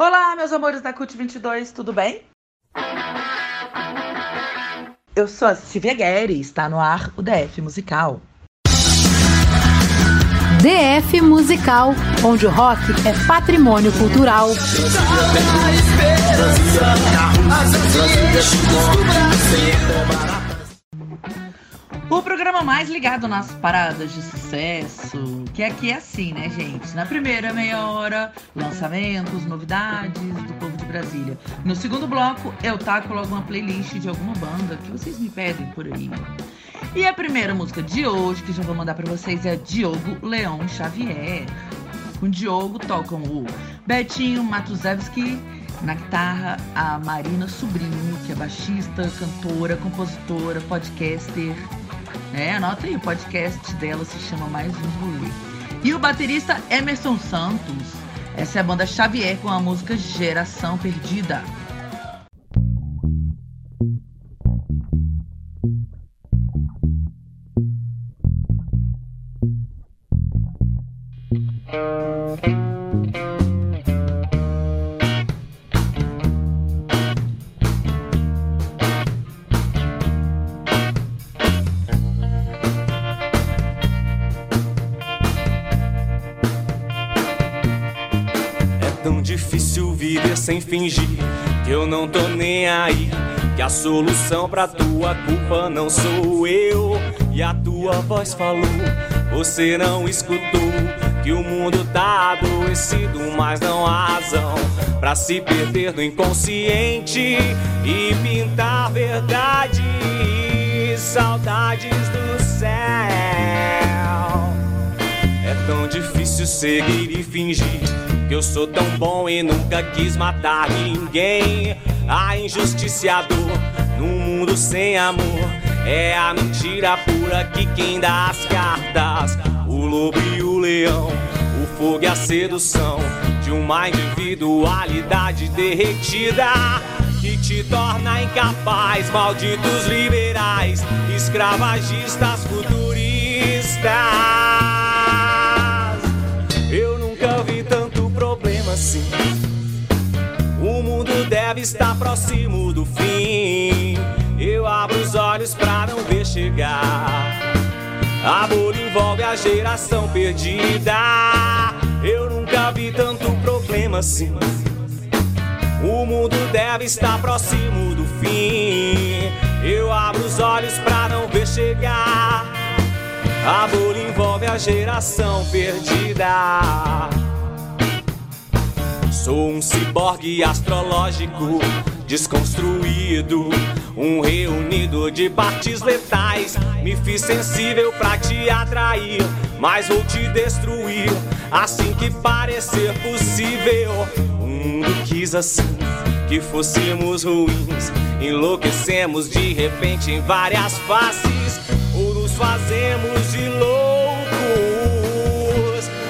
Olá, meus amores da CUT 22, tudo bem? Eu sou a Silvia Guerre, está no ar o DF Musical. DF Musical, onde o rock é patrimônio cultural. O programa mais ligado nas paradas de sucesso, que aqui é assim, né, gente? Na primeira meia hora, lançamentos, novidades do povo de Brasília. No segundo bloco, eu taco logo uma playlist de alguma banda que vocês me pedem por aí. E a primeira música de hoje, que já vou mandar para vocês, é Diogo Leão Xavier. Com Diogo tocam o Betinho Matuzewski, na guitarra, a Marina Sobrinho, que é baixista, cantora, compositora, podcaster. É, anota aí, o podcast dela se chama Mais Um Rolê. E o baterista Emerson Santos. Essa é a banda Xavier com a música Geração Perdida. Sem fingir que eu não tô nem aí. Que a solução pra tua culpa não sou eu. E a tua voz falou, você não escutou. Que o mundo tá adoecido, mas não há razão pra se perder no inconsciente e pintar verdade. Saudades do céu. É tão difícil seguir e fingir que eu sou tão bom e nunca quis matar ninguém. A injusticiador num mundo sem amor é a mentira pura que quem dá as cartas. O lobo e o leão, o fogo e a sedução de uma individualidade derretida que te torna incapaz. Malditos liberais, escravagistas futuristas. Estar próximo do fim. Eu abro os olhos pra não ver chegar. Amor envolve a geração perdida. Eu nunca vi tanto problema assim. O mundo deve estar próximo do fim. Eu abro os olhos pra não ver chegar. Amor envolve a geração perdida. Sou um ciborgue astrológico desconstruído, um reunido de partes letais. Me fiz sensível pra te atrair, mas vou te destruir assim que parecer possível. O mundo quis assim que fôssemos ruins, enlouquecemos de repente em várias faces, ou nos fazemos de loucos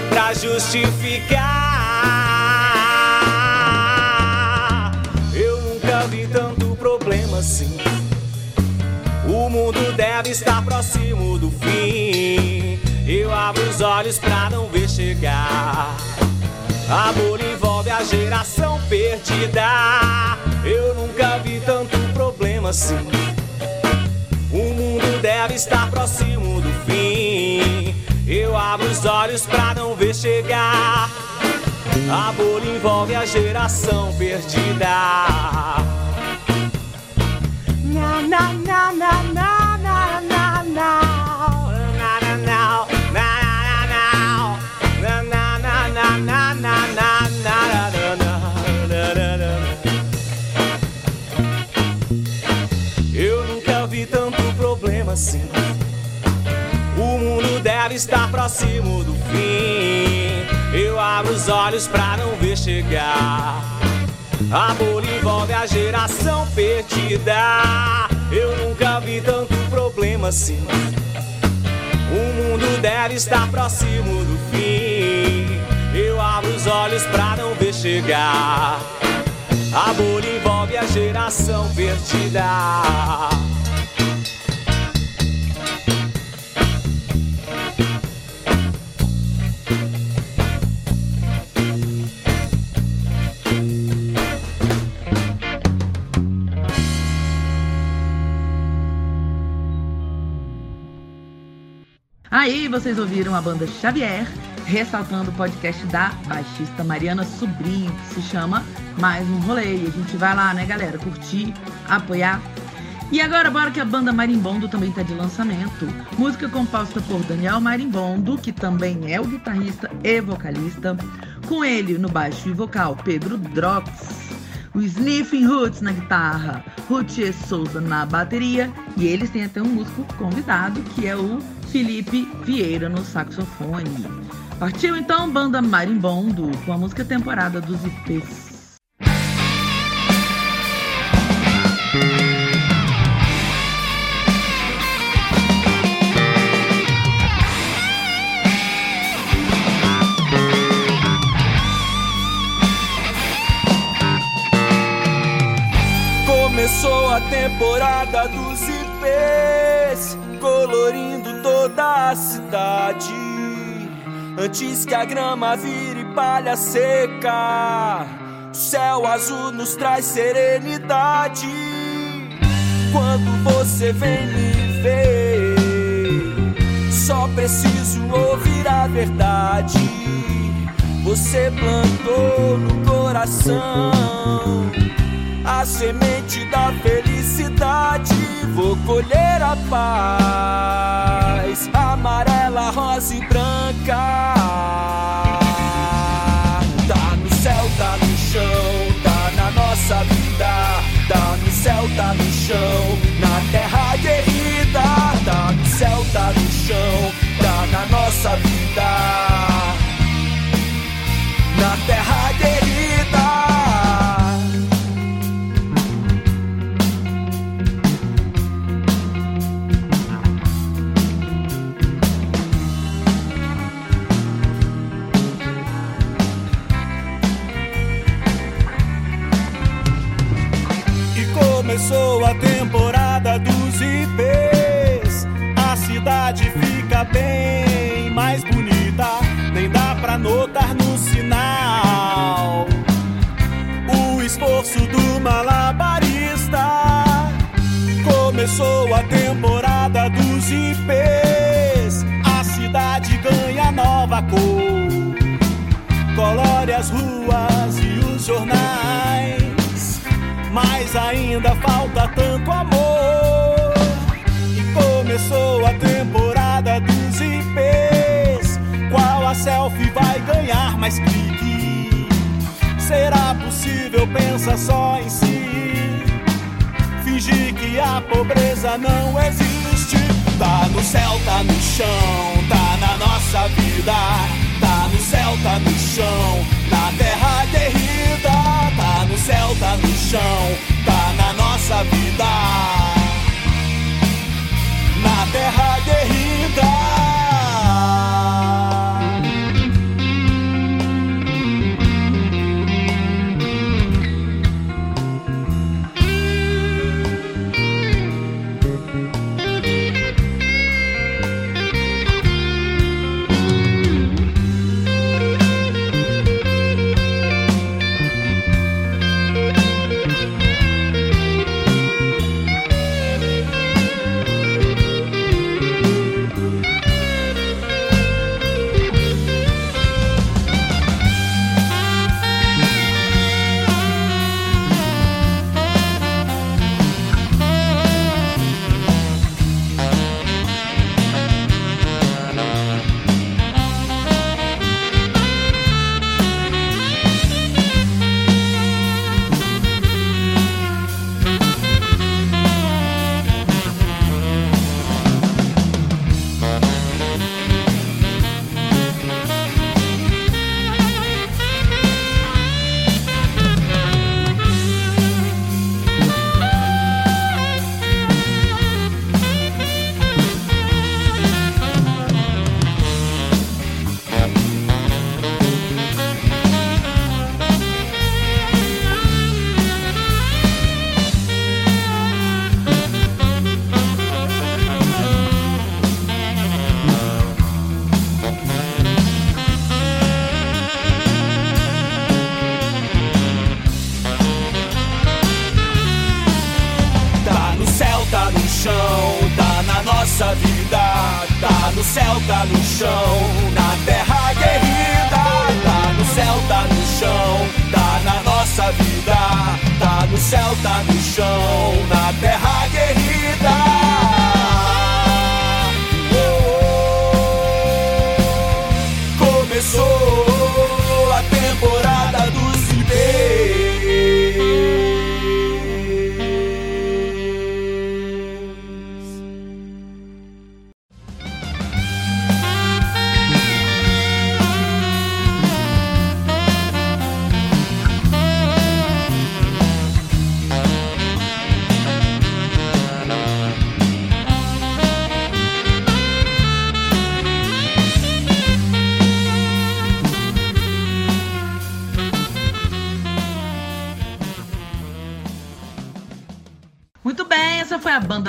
pra justificar assim. O mundo deve estar próximo do fim. Eu abro os olhos pra não ver chegar. Amor envolve a geração perdida. Eu nunca vi tanto problema assim. O mundo deve estar próximo do fim. Eu abro os olhos pra não ver chegar. Amor envolve a geração perdida. Eu nunca vi tanto problema assim. O mundo deve estar próximo do fim. Eu abro os olhos pra não ver chegar. Amor envolve a geração perdida. Eu nunca vi tanto problema assim. O mundo deve estar próximo do fim. Eu abro os olhos pra não ver chegar. Amor envolve a geração perdida. Vocês ouviram a banda Xavier, ressaltando o podcast da baixista Mariana Sobrinho, que se chama Mais um Rolê. E a gente vai lá, né, galera? Curtir, apoiar. E agora, bora que a banda Marimbondo também está de lançamento. Música composta por Daniel Marimbondo, que também é o guitarrista e vocalista. Com ele no baixo e vocal, Pedro Drox. O Sniffing Roots na guitarra, Rutier Souza na bateria. E eles têm até um músico convidado, que é o Felipe Vieira no saxofone. Partiu então banda Marimbondo com a música temporada dos IPs. Começou a temporada dos Colorindo toda a cidade. Antes que a grama vire palha seca, o céu azul nos traz serenidade. Quando você vem me ver, só preciso ouvir a verdade. Você plantou no coração a semente da felicidade. Vou colher a paz, amarela, rosa e branca. Tá no céu, tá no chão, tá na nossa vida. Tá no céu, tá no chão, na terra guerrida. Tá no céu, tá no chão, tá na nossa vida. Começou a temporada dos IPs. A cidade fica bem mais bonita, nem dá pra notar no sinal. O esforço do malabarista. Começou a temporada dos IPs. A cidade ganha nova cor. Colore as ruas e os jornais ainda falta tanto amor. E começou a temporada dos IPs. Qual a selfie vai ganhar mais clique? Será possível pensar só em si? Fingir que a pobreza não existe. Tá no céu, tá no chão, tá na nossa vida. Tá no céu, tá no chão, na terra derrida. Tá no céu, tá no chão, na nossa vida.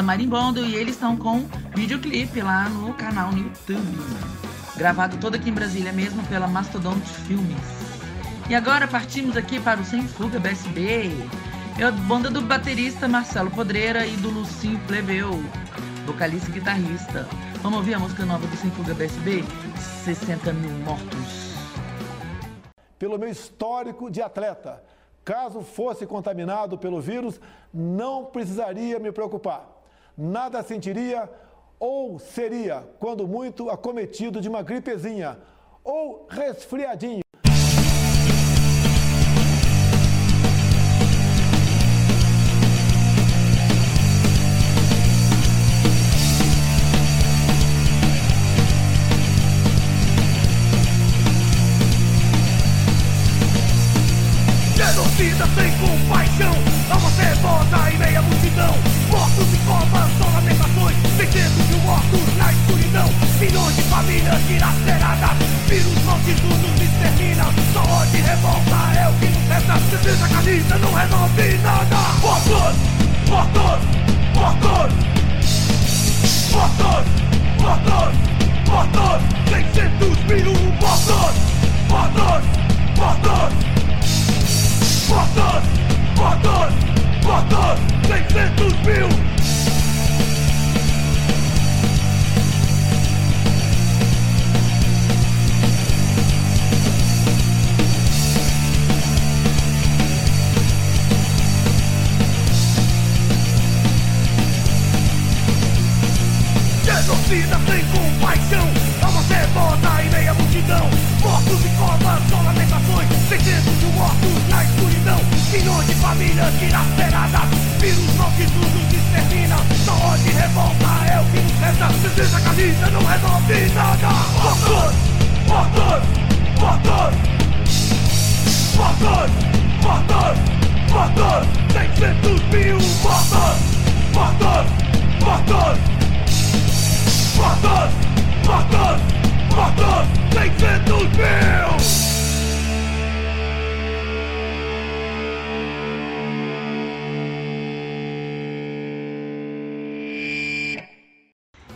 Marimbondo e eles estão com videoclipe lá no canal no YouTube. Gravado todo aqui em Brasília mesmo pela Mastodonte Filmes. E agora partimos aqui para o Sem Fuga BSB. É a banda do baterista Marcelo Podreira e do Lucinho Plebeu, vocalista e guitarrista. Vamos ouvir a música nova do Sem Fuga BSB? 60 mil mortos. Pelo meu histórico de atleta Caso fosse contaminado pelo vírus, não precisaria me preocupar. Nada sentiria ou seria, quando muito, acometido de uma gripezinha ou resfriadinho. vida sem compaixão Alma cebosa e meia multidão resta Defesa camisa não resolve nada Mortos, mortos, mortos Mortos, mortos, mortos 600 mil mortos Mortos, mortos Mortos! Mortos! Mortos! 600 mil! Sem compaixão Alma cebosa e meia multidão. Mortos em covas, só lamentações Centenas de mortos na escuridão. Milhões de famílias dilaceradas. Vírus malditos nos extermina Só ódio e revolta é o que nos resta. Precisa camisa não resolve nada. Mortos, mortos, mortos. Mortos, mortos, mortos. 600 mil mortos. Mortos, mortos Mortos Mortos! 600 mil!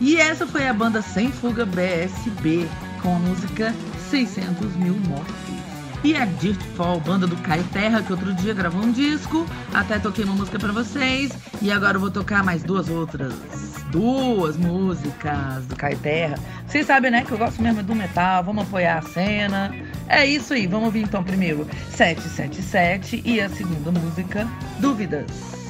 E essa foi a banda Sem Fuga BSB com a música 600 mil mortos. E a Dirtfall, banda do Caio Terra, que outro dia gravou um disco. Até toquei uma música para vocês. E agora eu vou tocar mais duas outras duas músicas do Caio Terra. Vocês sabem, né, que eu gosto mesmo do metal, vamos apoiar a cena. É isso aí, vamos ouvir então primeiro 777 e a segunda música, Dúvidas.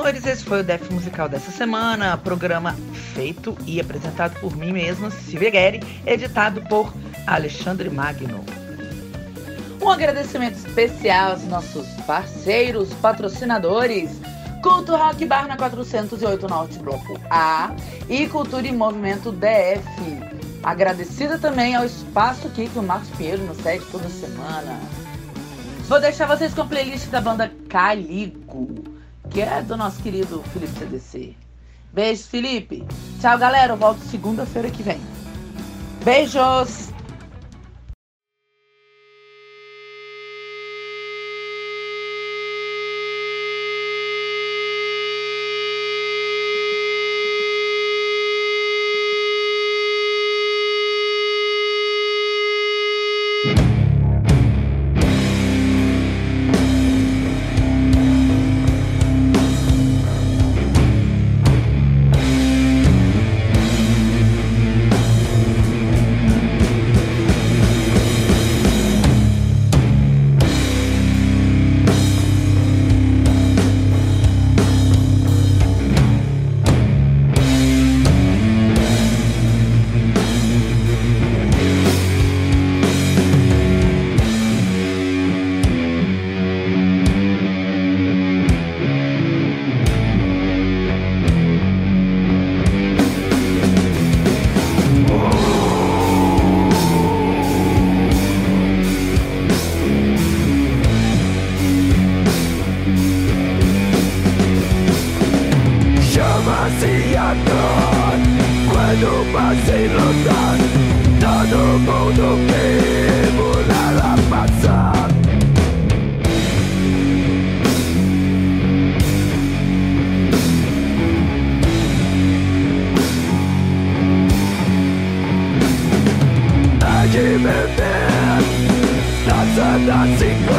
Amores. Esse foi o Def Musical dessa semana. Programa feito e apresentado por mim mesma, Silvia Guerri, editado por Alexandre Magno. Um agradecimento especial aos nossos parceiros, patrocinadores. Culto Rock Bar na 408 Norte Bloco A e Cultura e Movimento DF. Agradecida também ao espaço que o Marcos Pinheiro nos cede toda semana. Vou deixar vocês com a playlist da banda Caligo, que é do nosso querido Felipe CDC. Beijos, Felipe. Tchau, galera. Eu volto segunda-feira que vem. Beijos! Chama-se Há de beber Taça da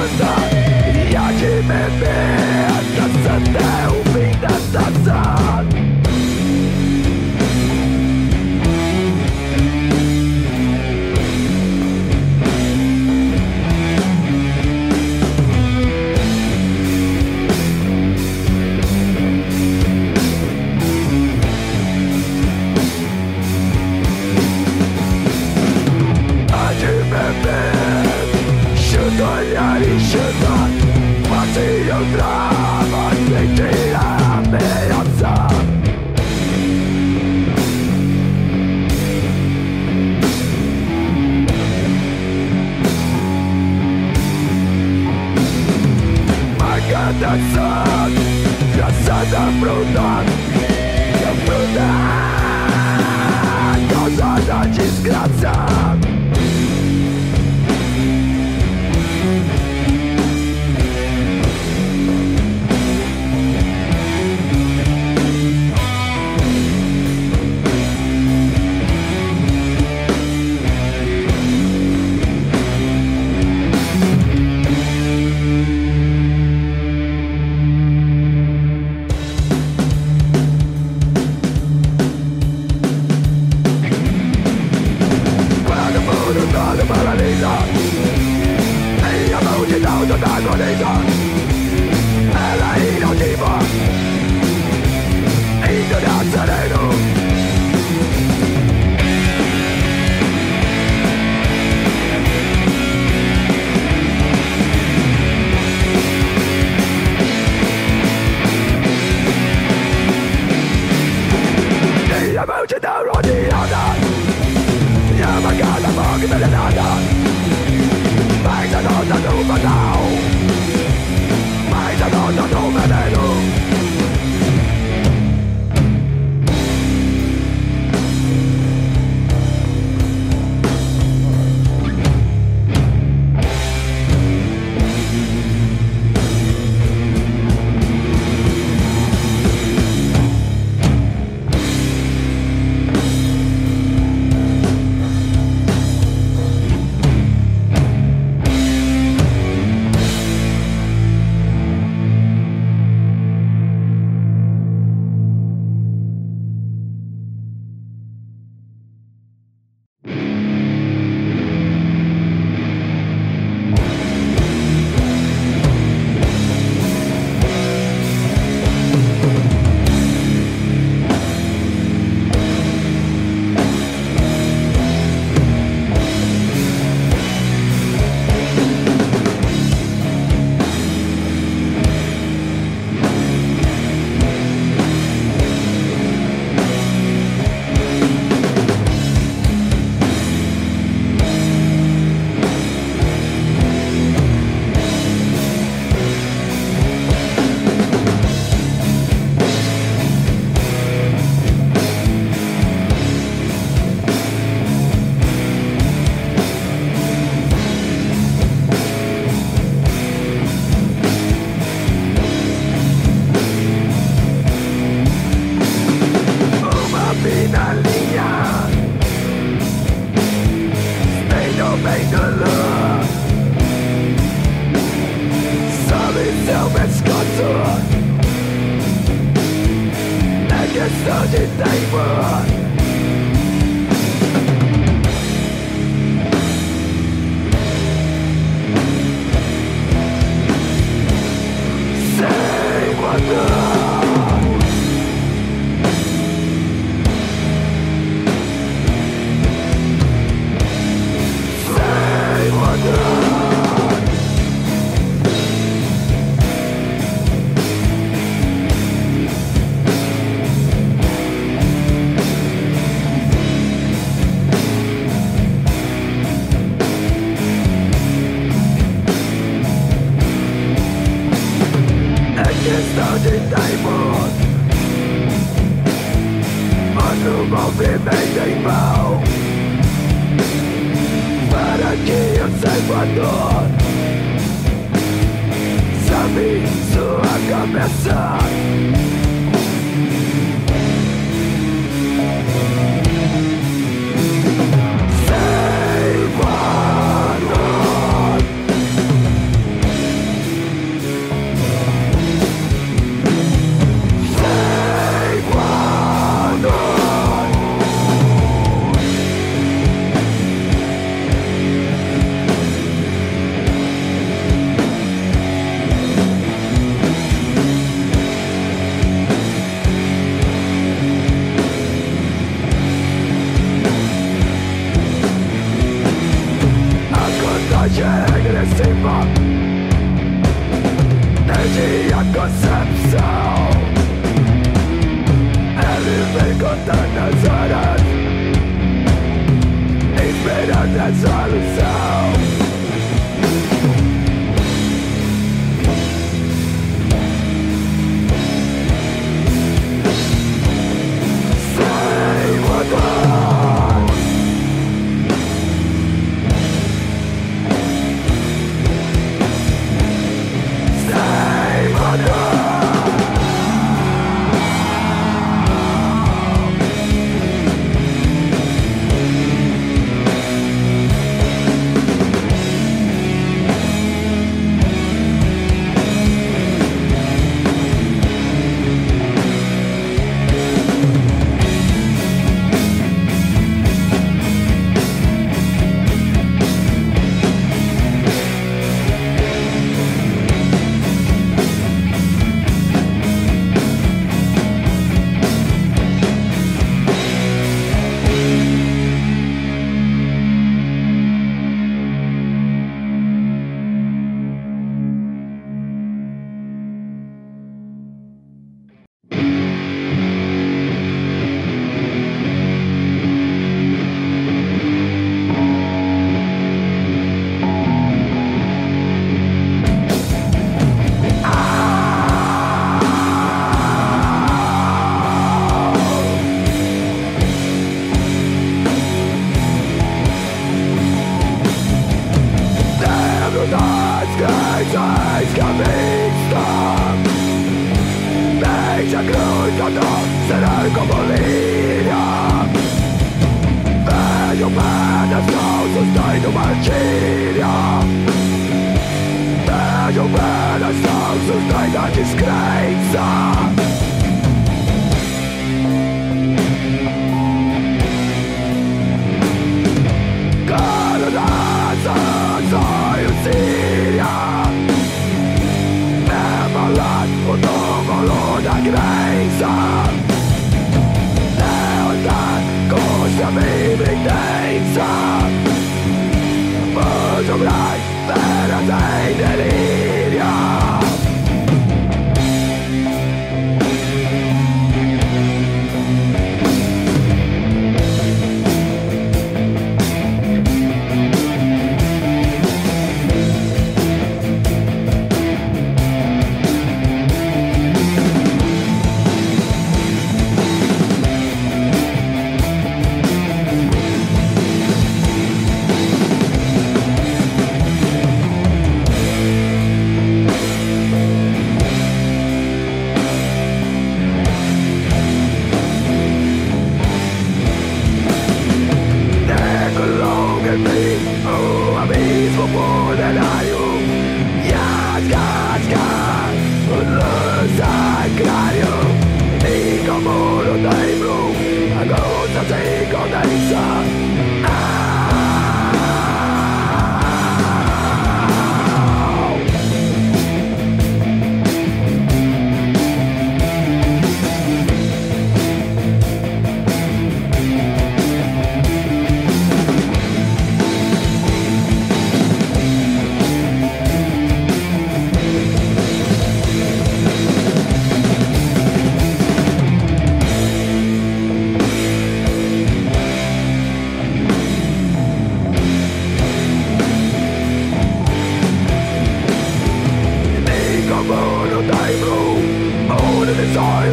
Sabe sua cabeça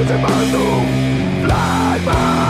into my room Fly by.